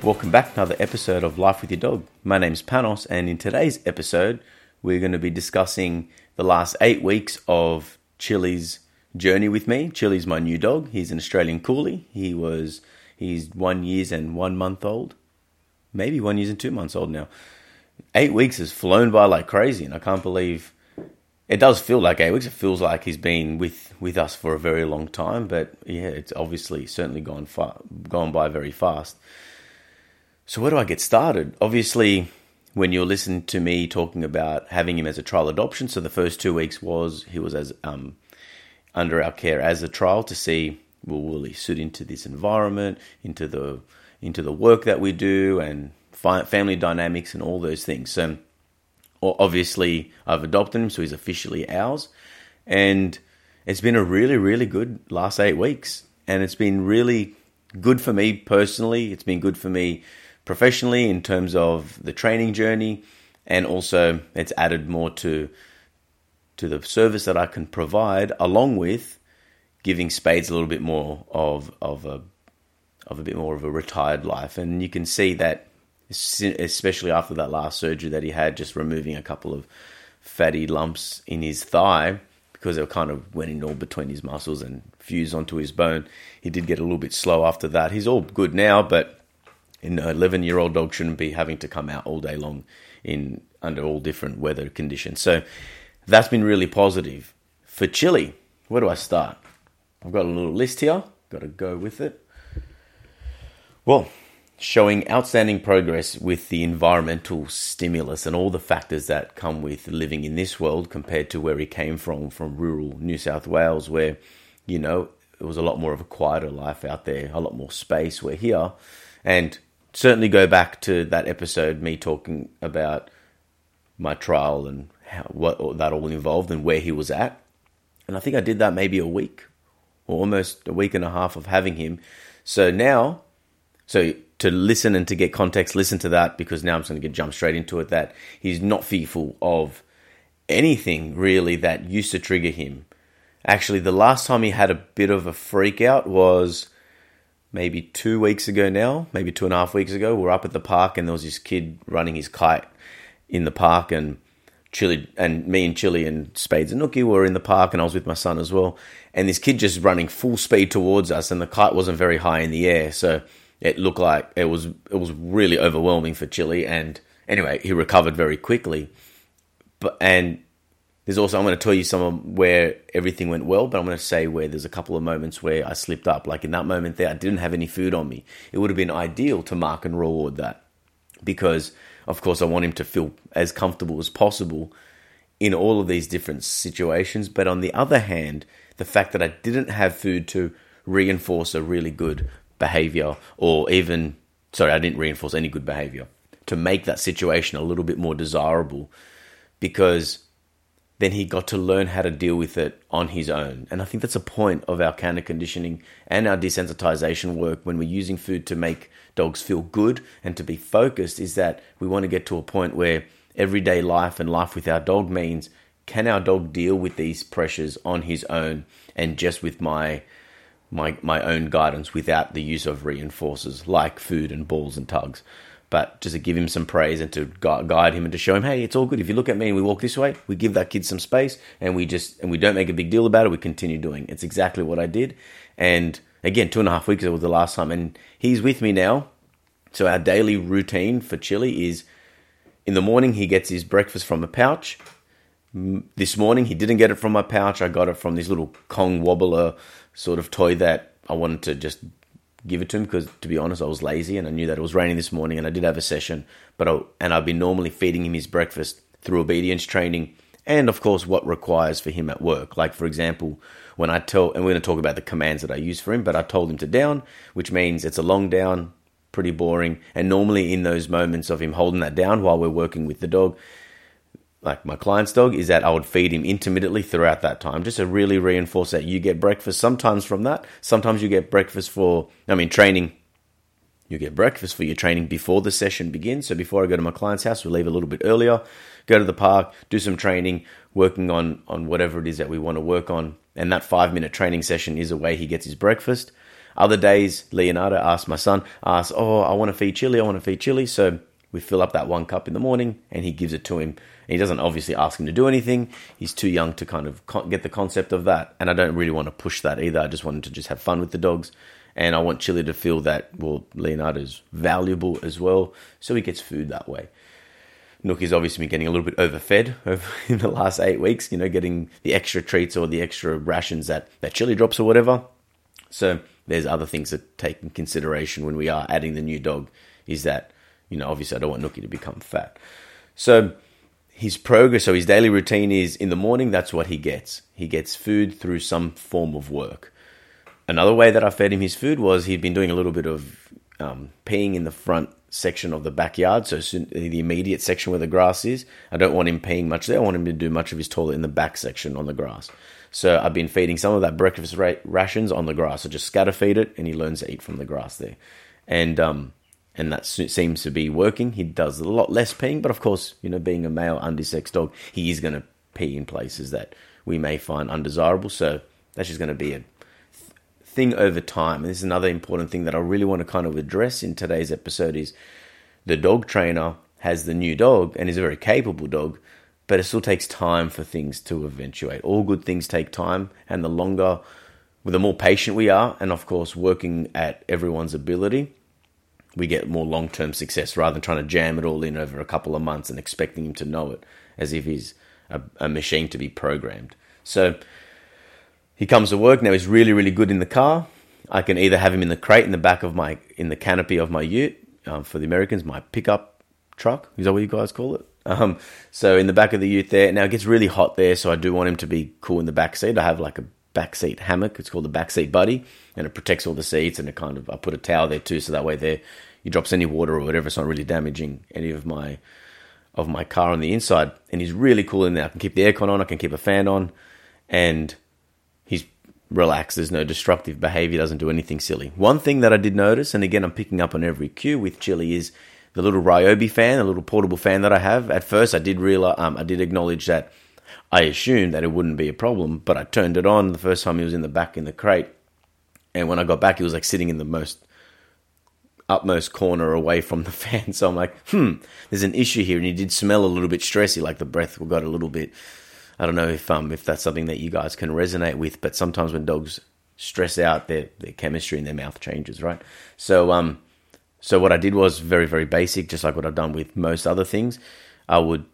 Welcome back to another episode of Life with Your Dog. My name is Panos, and in today's episode, we're going to be discussing the last eight weeks of Chili's journey with me. Chili's my new dog. He's an Australian Coolie. He was he's one years and one month old, maybe one years and two months old now. Eight weeks has flown by like crazy, and I can't believe it does feel like eight weeks. It feels like he's been with with us for a very long time, but yeah, it's obviously certainly gone far, gone by very fast. So where do I get started? Obviously, when you listen to me talking about having him as a trial adoption, so the first two weeks was he was as um, under our care as a trial to see well, will he suit into this environment, into the into the work that we do, and family dynamics and all those things. So obviously, I've adopted him, so he's officially ours, and it's been a really really good last eight weeks, and it's been really good for me personally. It's been good for me professionally in terms of the training journey, and also it's added more to to the service that I can provide, along with giving Spades a little bit more of of a of a bit more of a retired life, and you can see that especially after that last surgery that he had, just removing a couple of fatty lumps in his thigh because they kind of went in all between his muscles and fused onto his bone. He did get a little bit slow after that. He's all good now, but an 11 year old dog shouldn't be having to come out all day long in under all different weather conditions. So that's been really positive. For Chili, where do I start? I've got a little list here, got to go with it. Well, showing outstanding progress with the environmental stimulus and all the factors that come with living in this world compared to where he came from, from rural New South Wales, where, you know, it was a lot more of a quieter life out there, a lot more space. We're here. And certainly go back to that episode, me talking about my trial and how, what that all involved and where he was at. And I think I did that maybe a week or almost a week and a half of having him. So now, so to listen and to get context, listen to that because now I'm just going to get jump straight into it. That he's not fearful of anything really that used to trigger him. Actually, the last time he had a bit of a freak out was maybe two weeks ago now, maybe two and a half weeks ago, we are up at the park and there was this kid running his kite in the park and Chili and me and Chili and Spades and Nookie were in the park and I was with my son as well. And this kid just running full speed towards us and the kite wasn't very high in the air. So it looked like it was it was really overwhelming for Chili and anyway, he recovered very quickly. But and there's also I'm going to tell you some of where everything went well, but I'm going to say where there's a couple of moments where I slipped up. Like in that moment there, I didn't have any food on me. It would have been ideal to mark and reward that because, of course, I want him to feel as comfortable as possible in all of these different situations. But on the other hand, the fact that I didn't have food to reinforce a really good behavior, or even sorry, I didn't reinforce any good behavior to make that situation a little bit more desirable because then he got to learn how to deal with it on his own. And I think that's a point of our canine conditioning and our desensitization work when we're using food to make dogs feel good and to be focused is that we want to get to a point where everyday life and life with our dog means can our dog deal with these pressures on his own and just with my my my own guidance without the use of reinforcers like food and balls and tugs but just to give him some praise and to guide him and to show him, hey, it's all good. If you look at me and we walk this way, we give that kid some space and we just and we don't make a big deal about it. We continue doing. It's exactly what I did. And again, two and a half weeks ago was the last time, and he's with me now. So our daily routine for Chili is in the morning he gets his breakfast from a pouch. This morning he didn't get it from my pouch. I got it from this little Kong wobbler sort of toy that I wanted to just give it to him because, to be honest, I was lazy and I knew that it was raining this morning and I did have a session. But I, and I've been normally feeding him his breakfast through obedience training and, of course, what requires for him at work. Like, for example, when I tell, and we're going to talk about the commands that I use for him, but I told him to down, which means it's a long down, pretty boring. And normally in those moments of him holding that down while we're working with the dog, like my client's dog, is that I would feed him intermittently throughout that time, just to really reinforce that you get breakfast sometimes from that. Sometimes you get breakfast for, I mean, training. You get breakfast for your training before the session begins. So before I go to my client's house, we leave a little bit earlier, go to the park, do some training, working on on whatever it is that we want to work on. And that five minute training session is a way he gets his breakfast. Other days, Leonardo asks my son, asks, "Oh, I want to feed Chili. I want to feed Chili." So we fill up that one cup in the morning, and he gives it to him. He doesn't obviously ask him to do anything. He's too young to kind of get the concept of that, and I don't really want to push that either. I just want him to just have fun with the dogs, and I want Chili to feel that well, Leonardo's valuable as well, so he gets food that way. Nookie's obviously been getting a little bit overfed over in the last eight weeks, you know, getting the extra treats or the extra rations that, that Chili drops or whatever. So there's other things to take in consideration when we are adding the new dog is that, you know, obviously I don't want Nookie to become fat. So his progress, so his daily routine is in the morning, that's what he gets. He gets food through some form of work. Another way that I fed him his food was he'd been doing a little bit of um, peeing in the front section of the backyard, so the immediate section where the grass is. I don't want him peeing much there. I want him to do much of his toilet in the back section on the grass. So I've been feeding some of that breakfast rations on the grass. I just scatter feed it, and he learns to eat from the grass there, and um, and that seems to be working. He does a lot less peeing, but of course, you know, being a male undesexed dog, he is going to pee in places that we may find undesirable. So that's just going to be a thing over time. And this is another important thing that I really want to kind of address in today's episode is the dog trainer has the new dog and is a very capable dog, but it still takes time for things to eventuate. All good things take time, and the longer, the more patient we are, and of course, working at everyone's ability, we get more long term success rather than trying to jam it all in over a couple of months and expecting him to know it as if he's a, a machine to be programmed. So he comes to work now. He's really, really good in the car. I can either have him in the crate in the back of my in the canopy of my Ute um, for the Americans, my pickup truck. Is that what you guys call it? Um, so in the back of the ute there. Now it gets really hot there, so I do want him to be cool in the back seat. I have like a back seat hammock. It's called the back seat buddy, and it protects all the seats. And it kind of I put a towel there too, so that way there, he drops any water or whatever, it's not really damaging any of my of my car on the inside. And he's really cool in there. I can keep the aircon on. I can keep a fan on, and he's relaxed. There's no destructive behavior. Doesn't do anything silly. One thing that I did notice, and again I'm picking up on every cue with Chili, is the little Ryobi fan, a little portable fan that I have. At first, I did realize, um, I did acknowledge that I assumed that it wouldn't be a problem, but I turned it on the first time he was in the back in the crate, and when I got back, he was like sitting in the most utmost corner away from the fan. So I'm like, hmm, there's an issue here, and he did smell a little bit stressy, like the breath got a little bit. I don't know if um if that's something that you guys can resonate with, but sometimes when dogs stress out, their their chemistry in their mouth changes, right? So um so what I did was very, very basic, just like what I've done with most other things. I would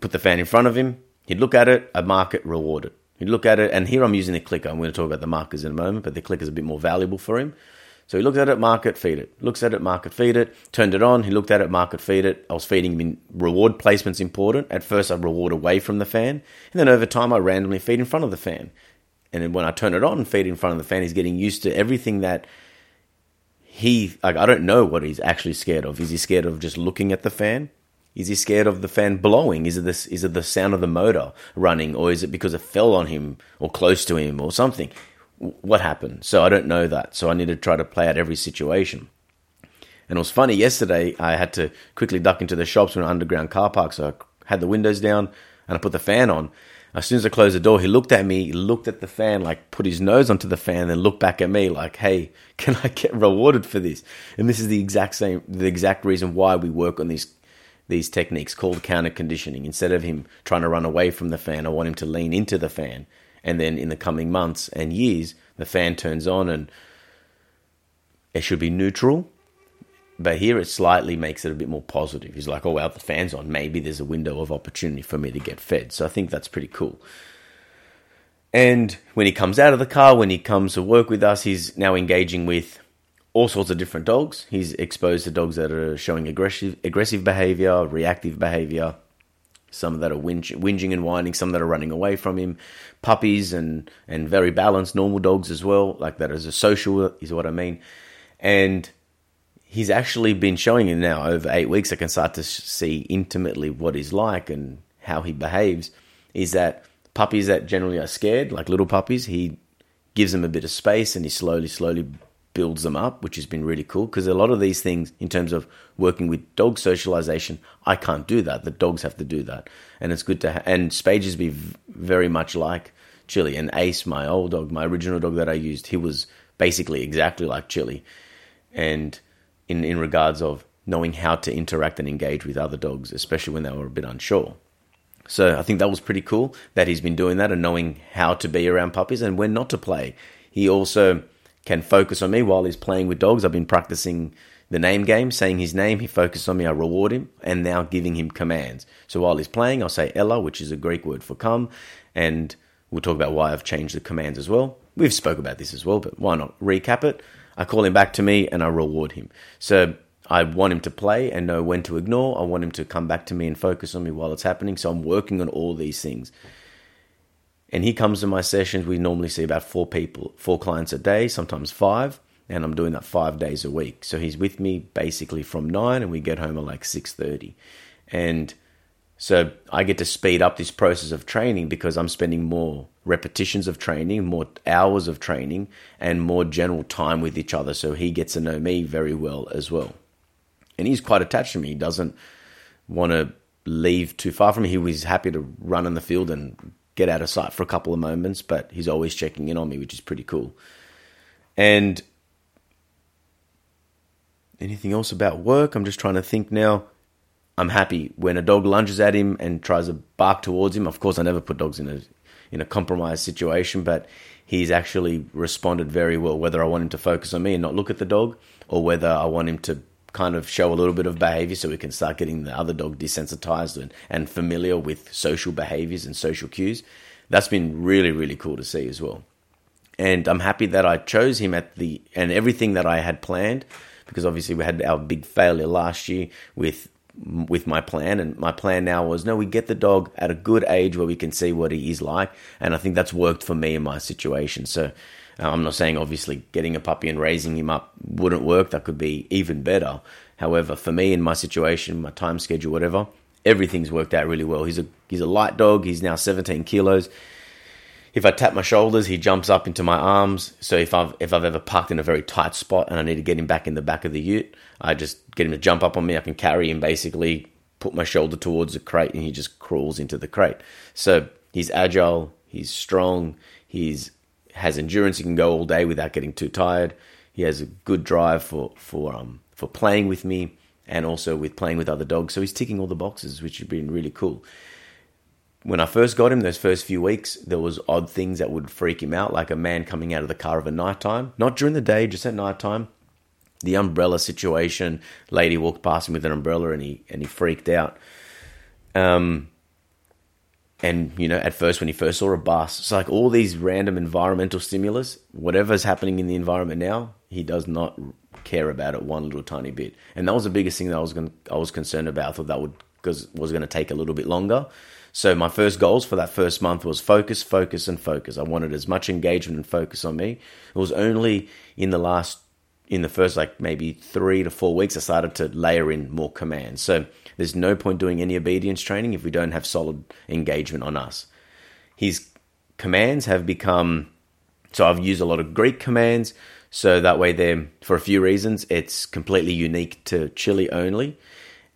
put the fan in front of him. He'd look at it, I'd mark it, reward it. He'd look at it, and here I'm using the clicker. I'm going to talk about the markers in a moment, but the clicker's a bit more valuable for him. So he looks at it, market, feed it. Looks at it, market, feed it. Turned it on. He looked at it, market, feed it. I was feeding him reward placement's important. At first, I reward away from the fan, and then over time, I randomly feed in front of the fan. And then when I turn it on and feed in front of the fan, he's getting used to everything that he like I don't know what he's actually scared of. Is he scared of just looking at the fan? Is he scared of the fan blowing? Is it this? Is it the sound of the motor running, or is it because it fell on him or close to him or something? What happened? So I don't know that. So I need to try to play out every situation. And it was funny yesterday. I had to quickly duck into the shops in an underground car park, so I had the windows down and I put the fan on. As soon as I closed the door, he looked at me, looked at the fan, like put his nose onto the fan, then looked back at me like, "Hey, can I get rewarded for this?" And this is the exact same, the exact reason why we work on these these techniques called counter conditioning. Instead of him trying to run away from the fan, I want him to lean into the fan, and then in the coming months and years, the fan turns on and it should be neutral but here it slightly makes it a bit more positive. He's like, oh, well, the fan's on. Maybe there's a window of opportunity for me to get fed. So I think that's pretty cool. And when he comes out of the car, when he comes to work with us, he's now engaging with all sorts of different dogs. He's exposed to dogs that are showing aggressive, aggressive behavior, reactive behavior, some that are whinging and whining, some that are running away from him, puppies and, and very balanced normal dogs as well, like that as a social, is what I mean. And he's actually been showing it now over eight weeks. I can start to see intimately what he's like and how he behaves. Is that puppies that generally are scared, like little puppies, he gives them a bit of space and he slowly, slowly builds them up, which has been really cool. Because a lot of these things, in terms of working with dog socialization, I can't do that. The dogs have to do that, and it's good to. Ha- and Spades be v- very much like Chili and Ace, my old dog, my original dog that I used. He was basically exactly like Chili, and in in regards of knowing how to interact and engage with other dogs, especially when they were a bit unsure. So I think that was pretty cool that he's been doing that and knowing how to be around puppies and when not to play. He also can focus on me while he's playing with dogs. I've been practicing the name game, saying his name. He focuses on me. I reward him, and now giving him commands. So while he's playing, I'll say Ella, which is a Greek word for come, and we'll talk about why I've changed the commands as well. We've spoke about this as well, but why not recap it? I call him back to me, and I reward him. So I want him to play and know when to ignore. I want him to come back to me and focus on me while it's happening. So I'm working on all these things. And he comes to my sessions. We normally see about four people, four clients a day, sometimes five. And I'm doing that five days a week. So he's with me basically from nine, and we get home at like six thirty. And so I get to speed up this process of training because I'm spending more repetitions of training, more hours of training, and more general time with each other. So he gets to know me very well as well and he's quite attached to me. He doesn't want to leave too far from me. He was happy to run in the field and get out of sight for a couple of moments, but he's always checking in on me, which is pretty cool. And anything else about work? I'm just trying to think now. I'm happy when a dog lunges at him and tries to bark towards him. Of course, I never put dogs in a in a compromised situation, but he's actually responded very well. Whether I want him to focus on me and not look at the dog, or whether I want him to kind of show a little bit of behavior so we can start getting the other dog desensitized and, and familiar with social behaviors and social cues. That's been really, really cool to see as well. And I'm happy that I chose him at the and everything that I had planned because obviously we had our big failure last year with with my plan and my plan now was no we get the dog at a good age where we can see what he is like and I think that's worked for me in my situation so uh, I'm not saying obviously getting a puppy and raising him up wouldn't work. That could be even better. However, for me in my situation, my time schedule, whatever, everything's worked out really well. He's a he's a light dog. He's now 17 kilos. If I tap my shoulders, he jumps up into my arms. So if I've if I've ever parked in a very tight spot and I need to get him back in the back of the ute, I just get him to jump up on me. I can carry him basically, put my shoulder towards the crate, and he just crawls into the crate. So he's agile. He's strong. He's has endurance. He can go all day without getting too tired. He has a good drive for for um for playing with me and also with playing with other dogs. So he's ticking all the boxes, which has been really cool. When I first got him, those first few weeks, there was odd things that would freak him out, like a man coming out of the car of a night time, not during the day, just at night time. The umbrella situation, lady walked past him with an umbrella and he and he freaked out. Um, and you know at first when he first saw a bus it's like all these random environmental stimulus whatever's happening in the environment now he does not care about it one little tiny bit. And that was the biggest thing that i was going i was concerned about. I thought that would because was going to take a little bit longer. So my first goals for that first month was focus focus and focus. I wanted as much engagement and focus on me. It was only in the last in the first like maybe three to four weeks i started to layer in more commands. So there's no point doing any obedience training if we don't have solid engagement on us. His commands have become so I've used a lot of Greek commands, so that way they're for a few reasons. It's completely unique to Chili only.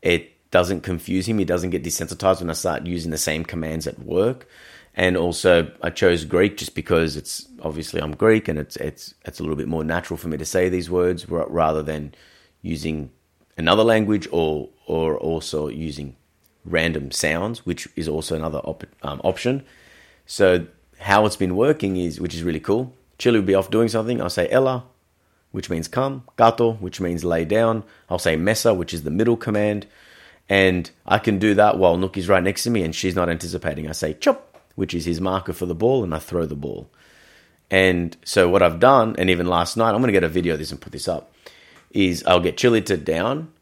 It doesn't confuse him. He doesn't get desensitized when I start using the same commands at work. And also, I chose Greek just because it's obviously I'm Greek, and it's it's it's a little bit more natural for me to say these words rather than using another language or or also using random sounds, which is also another op- um, option. So how it's been working is, which is really cool. Chili will be off doing something. I'll say Ella, which means come. Gato, which means lay down. I'll say Mesa, which is the middle command. And I can do that while Nookie's right next to me and she's not anticipating. I say chop, which is his marker for the ball, and I throw the ball. And so what I've done, and even last night, I'm going to get a video of this and put this up, is I'll get Chili to down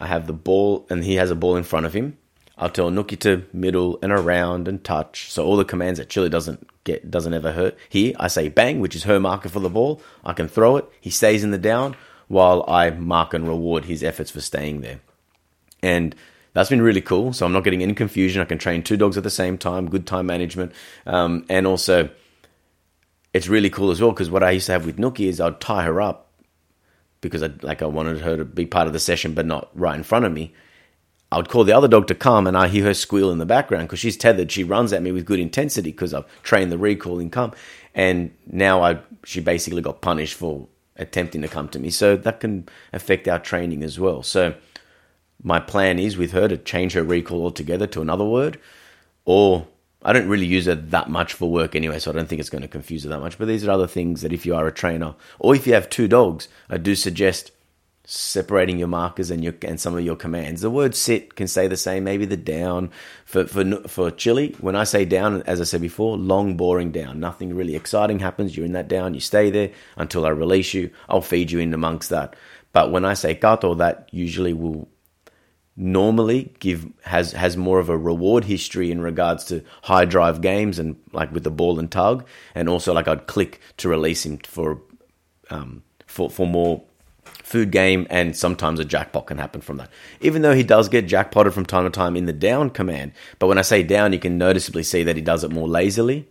I have the ball, and he has a ball in front of him. I'll tell Nookie to middle and around and touch. So all the commands that Chili doesn't get, doesn't ever hurt. Here, I say bang, which is her marker for the ball. I can throw it. He stays in the down. while I mark and reward his efforts for staying there. And that's been really cool. So I'm not getting any confusion. I can train two dogs at the same time, good time management. Um, and also, it's really cool as well because what I used to have with Nookie is I'd tie her up because I like I wanted her to be part of the session, but not right in front of me. I would call the other dog to come, and I hear her squeal in the background because she's tethered. She runs at me with good intensity because I've trained the recall in come, and now I she basically got punished for attempting to come to me. So that can affect our training as well. So my plan is with her to change her recall altogether to another word, or I don't really use it that much for work anyway, so I don't think it's going to confuse her that much. But these are other things that if you are a trainer or if you have two dogs, I do suggest separating your markers and your and some of your commands. The word sit can say the same. Maybe the down for for for chili. When I say down, as I said before, long boring down. Nothing really exciting happens. You're in that down. You stay there until I release you. I'll feed you in amongst that. But when I say kato, that usually will normally give has has more of a reward history in regards to high drive games and like with the ball and tug, and also like I'd click to release him for um, for for more food game, and sometimes a jackpot can happen from that. Even though he does get jackpotted from time to time in the down command, but when I say down, you can noticeably see that he does it more lazily.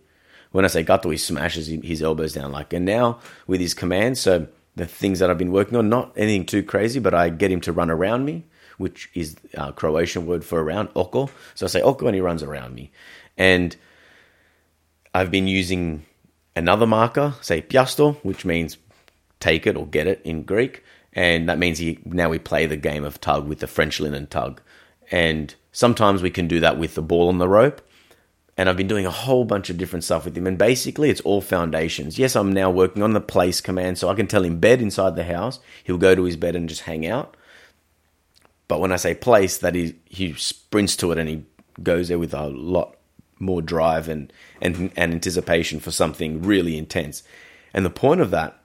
When I say gato, he smashes his elbows down like, and now with his command, so the things that I've been working on, not anything too crazy, but I get him to run around me which is a Croatian word for around, oko. So I say oko and he runs around me. And I've been using another marker, say piasto, which means take it or get it in Greek. And that means he, now we play the game of tug with the French linen tug. And sometimes we can do that with the ball on the rope. And I've been doing a whole bunch of different stuff with him. And basically, it's all foundations. Yes, I'm now working on the place command, so I can tell him bed inside the house. He'll go to his bed and just hang out. But when I say place, that he he sprints to it and he goes there with a lot more drive and, and, and anticipation for something really intense. And the point of that,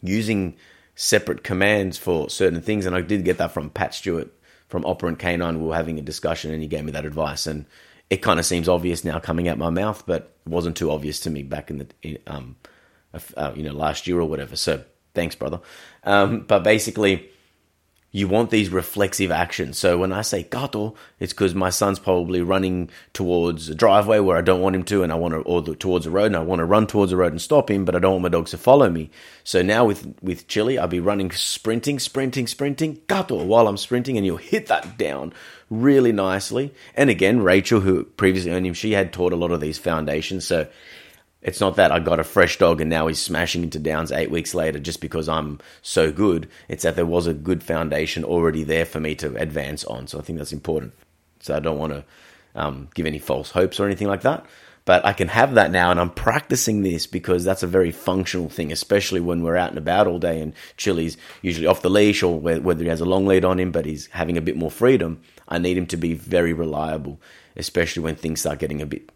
using separate commands for certain things, and I did get that from Pat Stewart from Operant Canine. We were having a discussion and he gave me that advice. And it kind of seems obvious now coming out my mouth, but it wasn't too obvious to me back in the, um, uh, you know, last year or whatever. So thanks, brother. Um, but basically, you want these reflexive actions. So when I say gato, it's because my son's probably running towards a driveway where I don't want him to, and I want to, or the, towards a road, and I want to run towards the road and stop him, but I don't want my dogs to follow me. So now with with Chili, I'll be running, sprinting, sprinting, sprinting, gato while I'm sprinting, and you'll hit that down really nicely. And again, Rachel, who previously owned him, she had taught a lot of these foundations, so it's not that I got a fresh dog and now he's smashing into downs eight weeks later just because I'm so good. It's that there was a good foundation already there for me to advance on. So I think that's important. So I don't want to um, give any false hopes or anything like that. But I can have that now, and I'm practicing this because that's a very functional thing, especially when we're out and about all day. And Chili's usually off the leash, or whether he has a long lead on him, but he's having a bit more freedom. I need him to be very reliable, especially when things start getting a bit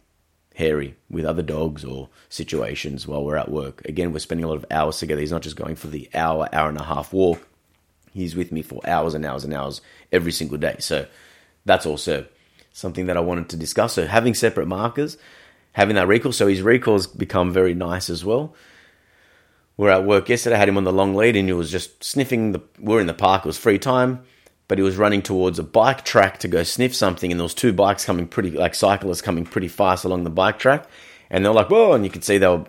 hairy with other dogs or situations while we're at work. Again, we're spending a lot of hours together. He's not just going for the hour, hour and a half walk. He's with me for hours and hours and hours every single day. So that's also something that I wanted to discuss. So having separate markers, having that recall. So his recall's become very nice as well. We're at work yesterday, I had him on the long lead and he was just sniffing the we're in the park, it was free time but he was running towards a bike track to go sniff something, and there was two bikes coming pretty, like cyclists coming pretty fast along the bike track, and they're like, whoa, and you could see they were,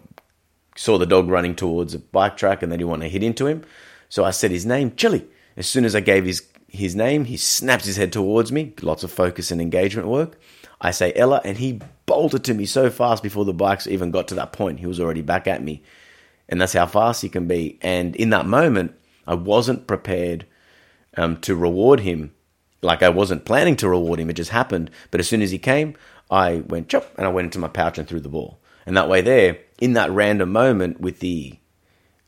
saw the dog running towards a bike track, and they didn't want to hit into him. So I said his name, Chili. As soon as I gave his his name, he snaps his head towards me. Lots of focus and engagement work. I say Ella, and he bolted to me so fast before the bikes even got to that point. He was already back at me, and that's how fast he can be. And in that moment, I wasn't prepared um, to reward him. Like I wasn't planning to reward him, it just happened. But as soon as he came, I went chop and I went into my pouch and threw the ball. And that way, there, in that random moment, with the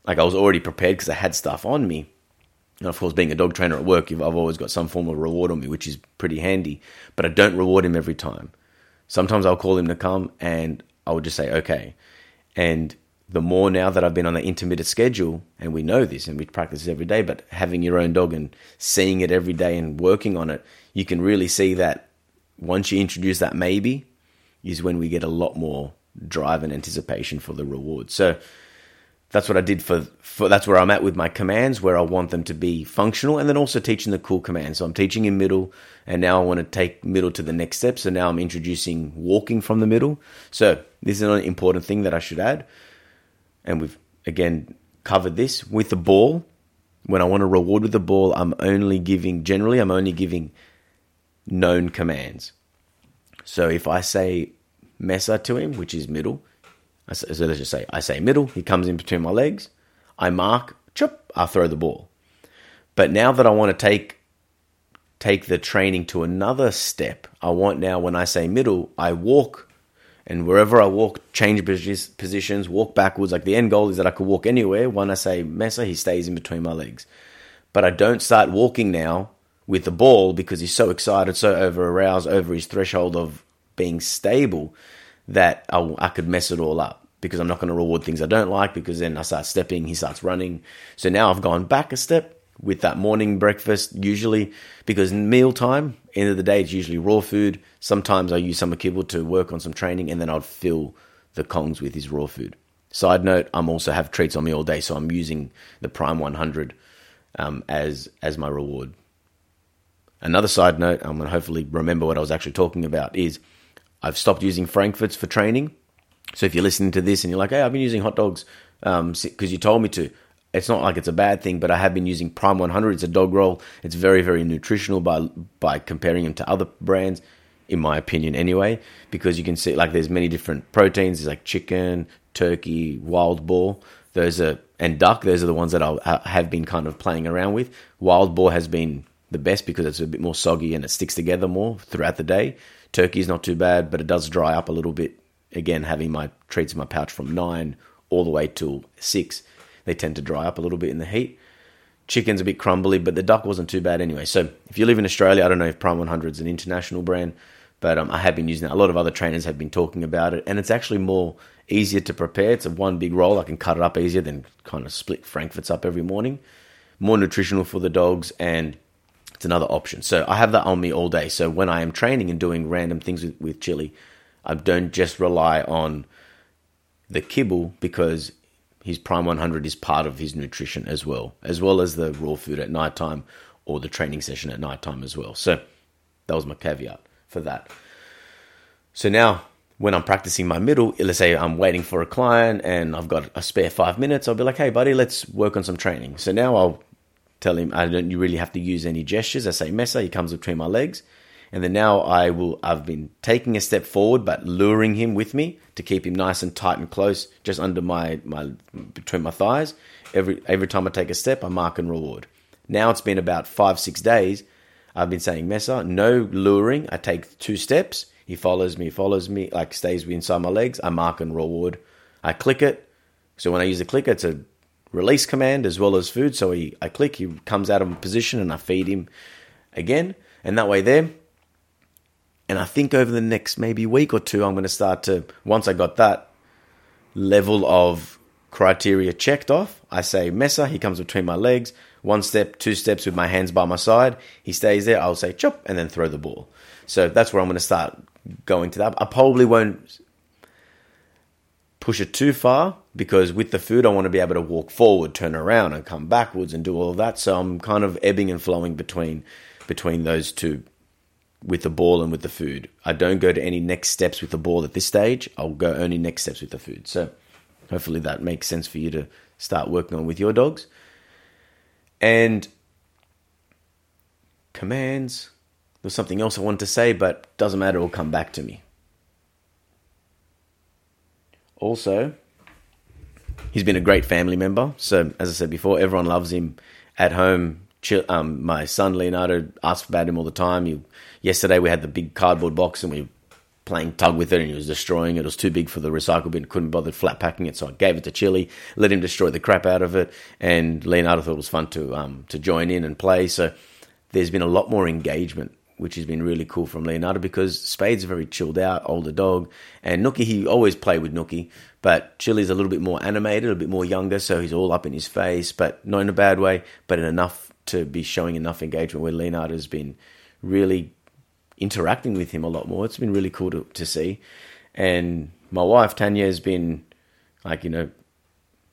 like I was already prepared because I had stuff on me. And of course, being a dog trainer at work, I've always got some form of reward on me, which is pretty handy. But I don't reward him every time. Sometimes I'll call him to come and I would just say, okay. And the more now that I've been on the intermittent schedule, and we know this and we practice every day, but having your own dog and seeing it every day and working on it, you can really see that once you introduce that maybe, is when we get a lot more drive and anticipation for the reward. So that's what I did for, for that's where I'm at with my commands, where I want them to be functional, and then also teaching the cool commands. So I'm teaching in middle, and now I want to take middle to the next step. So now I'm introducing walking from the middle. So this is an important thing that I should add, and we've again covered this with the ball. When I want to reward with the ball, I'm only giving generally I'm only giving known commands. So if I say Mesa to him, which is middle, so let's just say I say middle, he comes in between my legs, I mark, chop, I throw the ball. But now that I want to take take the training to another step, I want now when I say middle, I walk and wherever I walk, change positions, walk backwards. Like the end goal is that I could walk anywhere. When I say Mesa, he stays in between my legs. But I don't start walking now with the ball because he's so excited, so over aroused, over his threshold of being stable that I, I could mess it all up because I'm not going to reward things I don't like because then I start stepping, he starts running. So now I've gone back a step with that morning breakfast, usually because meal time end of the day, it's usually raw food. Sometimes I use some kibble to work on some training and then I'd fill the kongs with his raw food. Side note, I'm also have treats on me all day, so I'm using the Prime 100 um, as as my reward. Another side note, I'm going to hopefully remember what I was actually talking about is I've stopped using Frankfurts for training. So if you're listening to this and you're like, hey, I've been using hot dogs because um, you told me to, it's not like it's a bad thing, but I have been using Prime 100. It's a dog roll. It's very, very nutritional by by comparing them to other brands, in my opinion, anyway. Because you can see like there's many different proteins. There's like chicken, turkey, wild boar. Those are and duck. Those are the ones that I have been kind of playing around with. Wild boar has been the best because it's a bit more soggy and it sticks together more throughout the day. Turkey is not too bad, but it does dry up a little bit. Again, having my treats in my pouch from nine all the way till six, they tend to dry up a little bit in the heat. Chicken's a bit crumbly, but the duck wasn't too bad anyway. So if you live in Australia, I don't know if Prime 100 is an international brand, but um, I have been using it. A lot of other trainers have been talking about it, and it's actually more easier to prepare. It's a one big roll. I can cut it up easier than kind of split Frankfurts up every morning. More nutritional for the dogs, and it's another option. So I have that on me all day. So when I am training and doing random things with, with chili, I don't just rely on the kibble because his prime 100 is part of his nutrition as well, as well as the raw food at nighttime or the training session at nighttime as well. So that was my caveat for that. So now when I'm practicing my middle, let's say I'm waiting for a client and I've got a spare five minutes, I'll be like, hey, buddy, let's work on some training. So now I'll tell him I don't you really have to use any gestures. I say Mesa, he comes between my legs. And then now I will I've been taking a step forward but luring him with me to keep him nice and tight and close just under my, my between my thighs. Every every time I take a step I mark and reward. Now it's been about five, six days. I've been saying Mesa, no luring. I take two steps. He follows me, follows me, like stays inside my legs. I mark and reward. I click it. So when I use the clicker, it's a release command as well as food. So he, I click, he comes out of position, and I feed him again. And that way, there. And I think over the next maybe week or two, I'm going to start to, once I got that level of criteria checked off, I say Mesa, he comes between my legs, one step, two steps with my hands by my side. He stays there. I'll say chop and then throw the ball. So that's where I'm going to start going to that. I probably won't push it too far because with the food, I want to be able to walk forward, turn around, and come backwards and do all of that. So I'm kind of ebbing and flowing between between those two with the ball and with the food. I don't go to any next steps with the ball at this stage. I'll go only next steps with the food. So hopefully that makes sense for you to start working on with your dogs. And commands. There's something else I wanted to say, but doesn't matter. It'll come back to me. Also, he's been a great family member. So, as I said before, everyone loves him at home. Um, my son Leonardo asks about him all the time. He, yesterday we had the big cardboard box and we were playing tug with it and he was destroying it. It was too big for the recycle bin, couldn't bother flat packing it, so I gave it to Chili, let him destroy the crap out of it, and Leonardo thought it was fun to um, to join in and play. So there's been a lot more engagement which has been really cool from Leonardo because Spade's a very chilled out, older dog. And Nookie, he always played with Nookie, but Chili's a little bit more animated, a bit more younger, so he's all up in his face, but not in a bad way, but in enough to be showing enough engagement where Leonardo has been really interacting with him a lot more. It's been really cool to, to see. And my wife, Tanya, has been like, you know,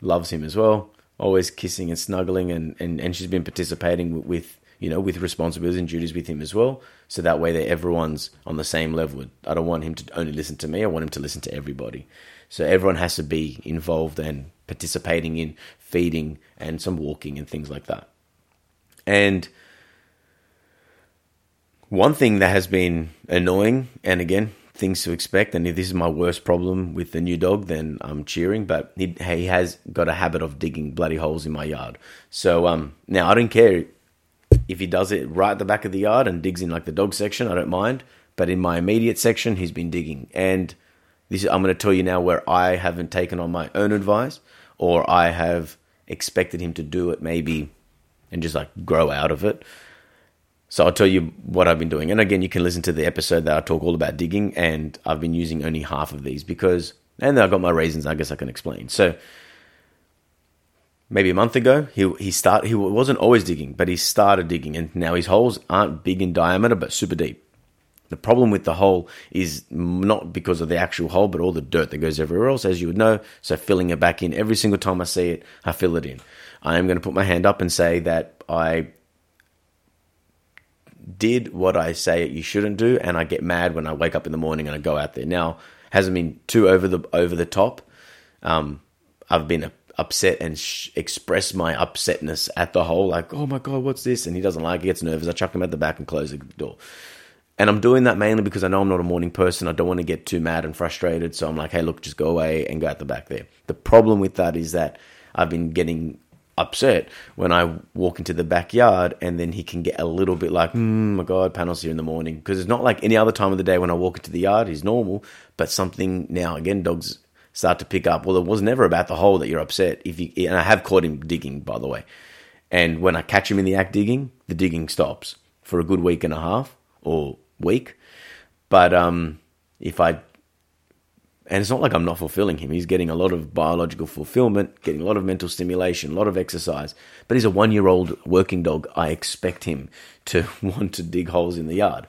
loves him as well. Always kissing and snuggling, and, and, and she's been participating with you know with responsibilities and duties with him as well. So that way, that everyone's on the same level. I don't want him to only listen to me. I want him to listen to everybody. So everyone has to be involved and participating in feeding and some walking and things like that. And one thing that has been annoying, and again, things to expect, and if this is my worst problem with the new dog, then I'm cheering, but he, he has got a habit of digging bloody holes in my yard. So um, now I don't care if he does it right at the back of the yard and digs in like the dog section, I don't mind. But in my immediate section, he's been digging. And this I'm going to tell you now where I haven't taken on my own advice or I have expected him to do it maybe and just like grow out of it. So I'll tell you what I've been doing. And again, you can listen to the episode that I talk all about digging, and I've been using only half of these because, and I've got my reasons. I guess I can explain. So maybe a month ago, he he start he wasn't always digging, but he started digging, and now his holes aren't big in diameter but super deep. The problem with the hole is not because of the actual hole, but all the dirt that goes everywhere else, as you would know. So filling it back in every single time I see it, I fill it in. I am going to put my hand up and say that I did what I say you shouldn't do, and I get mad when I wake up in the morning and I go out there. Now, hasn't been too over the over the top. Um, I've been upset and sh- express my upsetness at the hole, like, oh my god, what's this? And he doesn't like it, gets nervous. I chuck him at the back and close the door. And I'm doing that mainly because I know I'm not a morning person. I don't want to get too mad and frustrated. So I'm like, hey, look, just go away and go out the back there. The problem with that is that I've been getting upset when I walk into the backyard and then he can get a little bit like, oh my God, panel's here in the morning. Because it's not like any other time of the day when I walk into the yard, he's normal. But something now, again, dogs start to pick up. Well, it was never about the hole that you're upset. If you, and I have caught him digging, by the way. And when I catch him in the act digging, the digging stops for a good week and a half or week. But um, if I, and it's not like I'm not fulfilling him. He's getting a lot of biological fulfillment, getting a lot of mental stimulation, a lot of exercise. But he's a one year old working dog. I expect him to want to dig holes in the yard.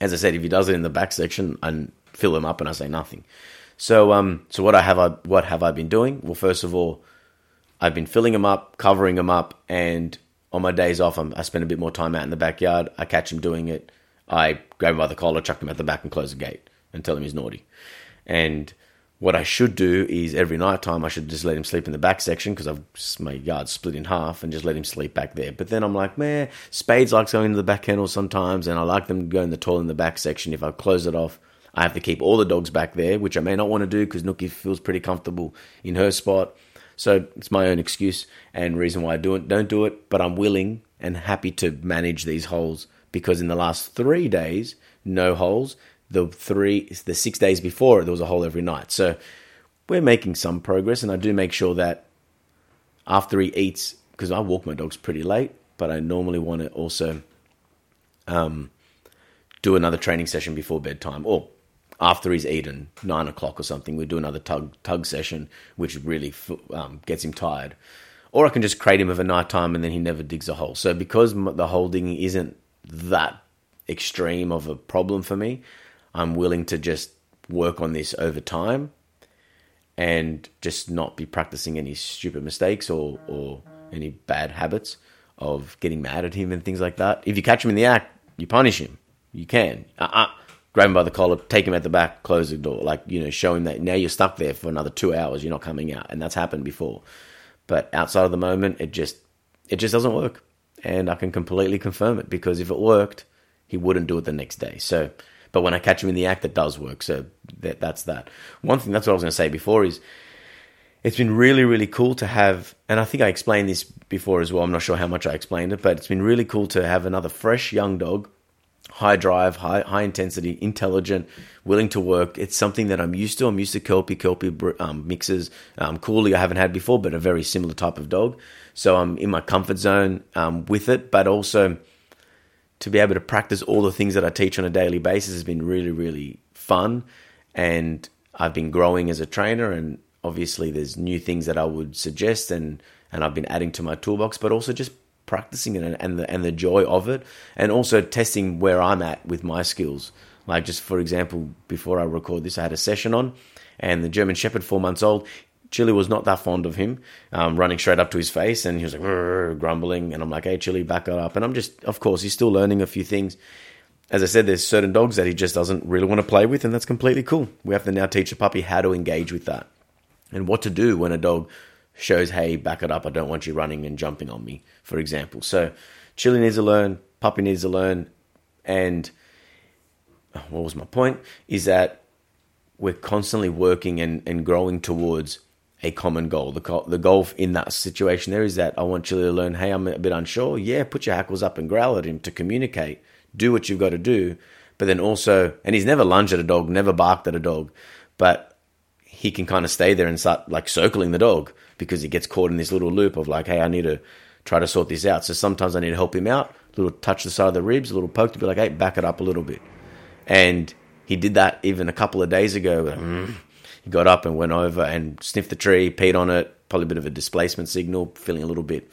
As I said, if he does it in the back section I fill him up, and I say nothing. So, um, so what I have I what have I been doing? Well, first of all, I've been filling him up, covering him up, and on my days off, I'm, i spend a bit more time out in the backyard. I catch him doing it. I grab him by the collar, chuck him at the back, and close the gate and tell him he's naughty. And what I should do is every night time I should just let him sleep in the back section because I've my yard split in half and just let him sleep back there. But then I'm like, man, Spades likes going to the back kennel sometimes, and I like them going the toilet in the back section. If I close it off, I have to keep all the dogs back there, which I may not want to do because Nookie feels pretty comfortable in her spot. So it's my own excuse and reason why I do it. Don't do it, but I'm willing and happy to manage these holes because in the last three days, no holes. The three, the six days before, there was a hole every night. So we're making some progress, and I do make sure that after he eats, because I walk my dogs pretty late, but I normally want to also um, do another training session before bedtime, or after he's eaten nine o'clock or something, we do another tug tug session, which really um, gets him tired. Or I can just crate him of a night time and then he never digs a hole. So because the hole digging isn't that extreme of a problem for me, I'm willing to just work on this over time and just not be practicing any stupid mistakes or, or any bad habits of getting mad at him and things like that. If you catch him in the act, you punish him. You can. Uh-uh. Grab him by the collar, take him at the back, close the door. Like, you know, show him that now you're stuck there for another two hours, you're not coming out. And that's happened before. But outside of the moment, it just it just doesn't work and I can completely confirm it because if it worked, he wouldn't do it the next day. So, but when I catch him in the act, it does work. So that, that's that. One thing that's what I was going to say before is it's been really, really cool to have, and I think I explained this before as well. I'm not sure how much I explained it, but it's been really cool to have another fresh young dog, high drive, high high intensity, intelligent, willing to work. It's something that I'm used to. I'm used to Kelpie, Kelpie um, mixes. Um, I haven't had before, but a very similar type of dog. So I'm in my comfort zone um, with it, but also to be able to practice all the things that I teach on a daily basis has been really, really fun. And I've been growing as a trainer, and obviously there's new things that I would suggest, and and I've been adding to my toolbox, but also just practicing it and the and the joy of it, and also testing where I'm at with my skills. Like just for example, before I record this, I had a session on, and the German Shepherd, four months old, Chili was not that fond of him, um, running straight up to his face, and he was like grumbling, and I'm like, "Hey, Chili, back it up." And I'm just, of course, he's still learning a few things. As I said, there's certain dogs that he just doesn't really want to play with, and that's completely cool. We have to now teach a puppy how to engage with that, and what to do when a dog shows, "Hey, back it up. I don't want you running and jumping on me," for example. So, Chili needs to learn, puppy needs to learn, and what was my point? Is that we're constantly working and, and growing towards a common goal. The, the goal in that situation there is that I want Chili to learn, hey, I'm a bit unsure. Yeah, put your hackles up and growl at him to communicate. Do what you've got to do. But then also, and he's never lunged at a dog, never barked at a dog, but he can kind of stay there and start like circling the dog because he gets caught in this little loop of like, hey, I need to try to sort this out. So sometimes I need to help him out, a little touch the side of the ribs, a little poke to be like, hey, back it up a little bit. And he did that even a couple of days ago. He got up and went over and sniffed the tree, peed on it, probably a bit of a displacement signal, feeling a little bit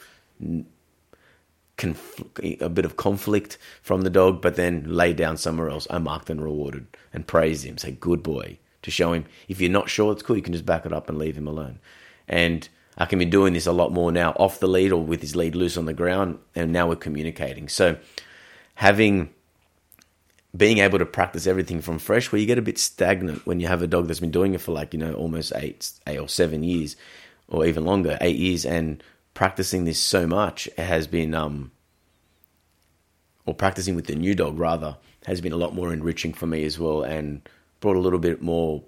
conf- a bit of conflict from the dog, but then lay down somewhere else. I marked and rewarded and praised him, say good boy, to show him if you're not sure it's cool, you can just back it up and leave him alone. And I can be doing this a lot more now off the lead or with his lead loose on the ground, and now we're communicating. So having being able to practice everything from fresh, where you get a bit stagnant when you have a dog that's been doing it for like you know almost eight, eight or seven years, or even longer, eight years, and practicing this so much has been, um, or practicing with the new dog rather, has been a lot more enriching for me as well, and brought a little bit more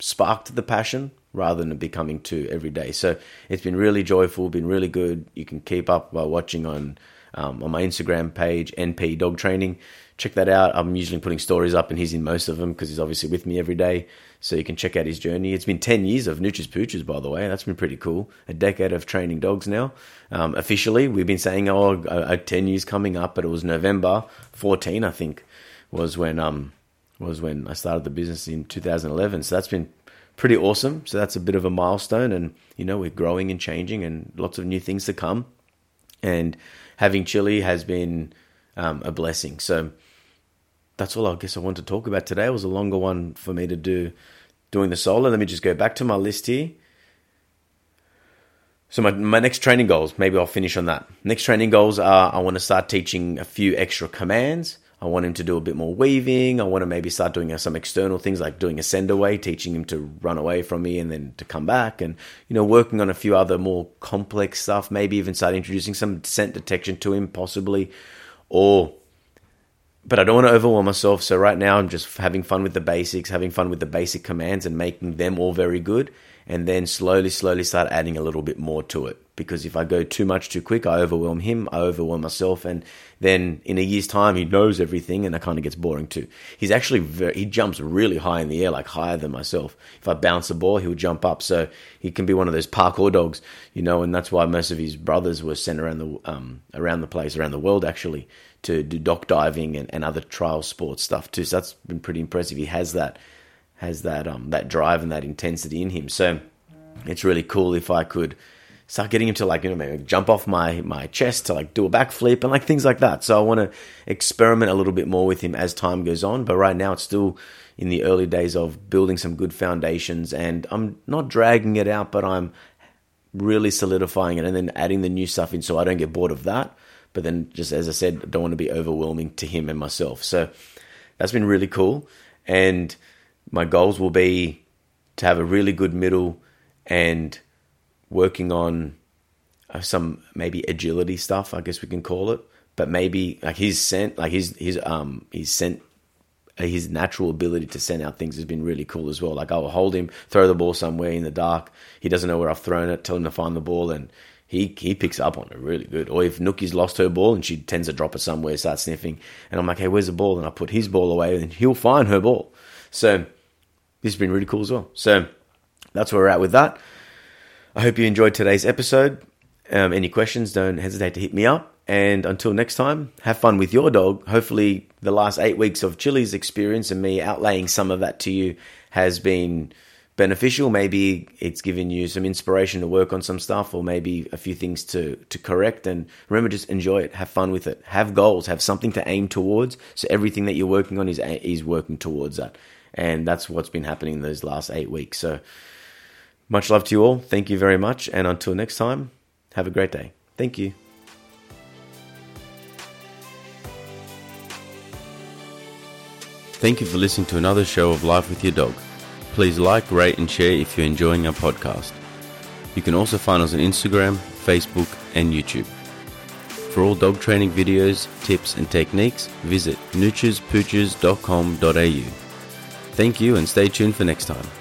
spark to the passion rather than becoming too every day. So it's been really joyful, been really good. You can keep up by watching on um, on my Instagram page, NP Dog Training check that out. I'm usually putting stories up, and he's in most of them because he's obviously with me every day. So you can check out his journey. It's been 10 years of Nooches Pooches, by the way. That's been pretty cool. A decade of training dogs now. Um, officially, we've been saying, oh, a, a 10 years coming up, but it was November 14, I think, was when um was when I started the business in 2011. So that's been pretty awesome. So that's a bit of a milestone, and you know we're growing and changing, and lots of new things to come. And having Chili has been um, a blessing. So that's all I guess I want to talk about today. It was a longer one for me to do doing the solo. Let me just go back to my list here. So my, my next training goals, maybe I'll finish on that. Next training goals are I want to start teaching a few extra commands. I want him to do a bit more weaving. I want to maybe start doing uh, some external things like doing a send away, teaching him to run away from me and then to come back, and you know working on a few other more complex stuff. Maybe even start introducing some scent detection to him, possibly, or but I don't want to overwhelm myself. So right now I'm just having fun with the basics, having fun with the basic commands and making them all very good. And then slowly, slowly start adding a little bit more to it. Because if I go too much too quick, I overwhelm him, I overwhelm myself. And then in a year's time, he knows everything and that kind of gets boring too. He's actually very, he jumps really high in the air, like higher than myself. If I bounce a ball, he'll jump up. So he can be one of those parkour dogs, you know, and that's why most of his brothers were sent around the, um, around the place, around the world actually to do dock diving and, and other trial sports stuff too. So that's been pretty impressive. He has that has that um that drive and that intensity in him. So it's really cool if I could start getting him to like you know maybe jump off my my chest to like do a backflip and like things like that. So I want to experiment a little bit more with him as time goes on. But right now it's still in the early days of building some good foundations, and I'm not dragging it out, but I'm really solidifying it and then adding the new stuff in so I don't get bored of that. But then, just as I said, I don't want to be overwhelming to him and myself. So that's been really cool. And my goals will be to have a really good middle and working on uh, some maybe agility stuff, I guess we can call it. But maybe like his scent, like his his um his scent, uh, his natural ability to send out things has been really cool as well. Like I'll hold him, throw the ball somewhere in the dark. He doesn't know where I've thrown it. Tell him to find the ball, and he he picks up on it really good. Or if Nookie's lost her ball and she tends to drop it somewhere, start sniffing, and I'm like, hey, where's the ball? And I put his ball away, and he'll find her ball. So this has been really cool as well. So that's where we're at with that. I hope you enjoyed today's episode. Um, any questions, don't hesitate to hit me up. And until next time, have fun with your dog. Hopefully, the last eight weeks of Chili's experience and me outlaying some of that to you has been beneficial. Maybe it's given you some inspiration to work on some stuff, or maybe a few things to to correct. And remember, just enjoy it, have fun with it, have goals, have something to aim towards. So everything that you're working on is is working towards that, and that's what's been happening in those last eight weeks. So Much love to you all. Thank you very much. And until next time, have a great day. Thank you. Thank you for listening to another show of Life with Your Dog. Please like, rate, and share if you're enjoying our podcast. You can also find us on Instagram, Facebook, and YouTube. For all dog training videos, tips, and techniques, visit noochespooches.com.au. Thank you and stay tuned for next time.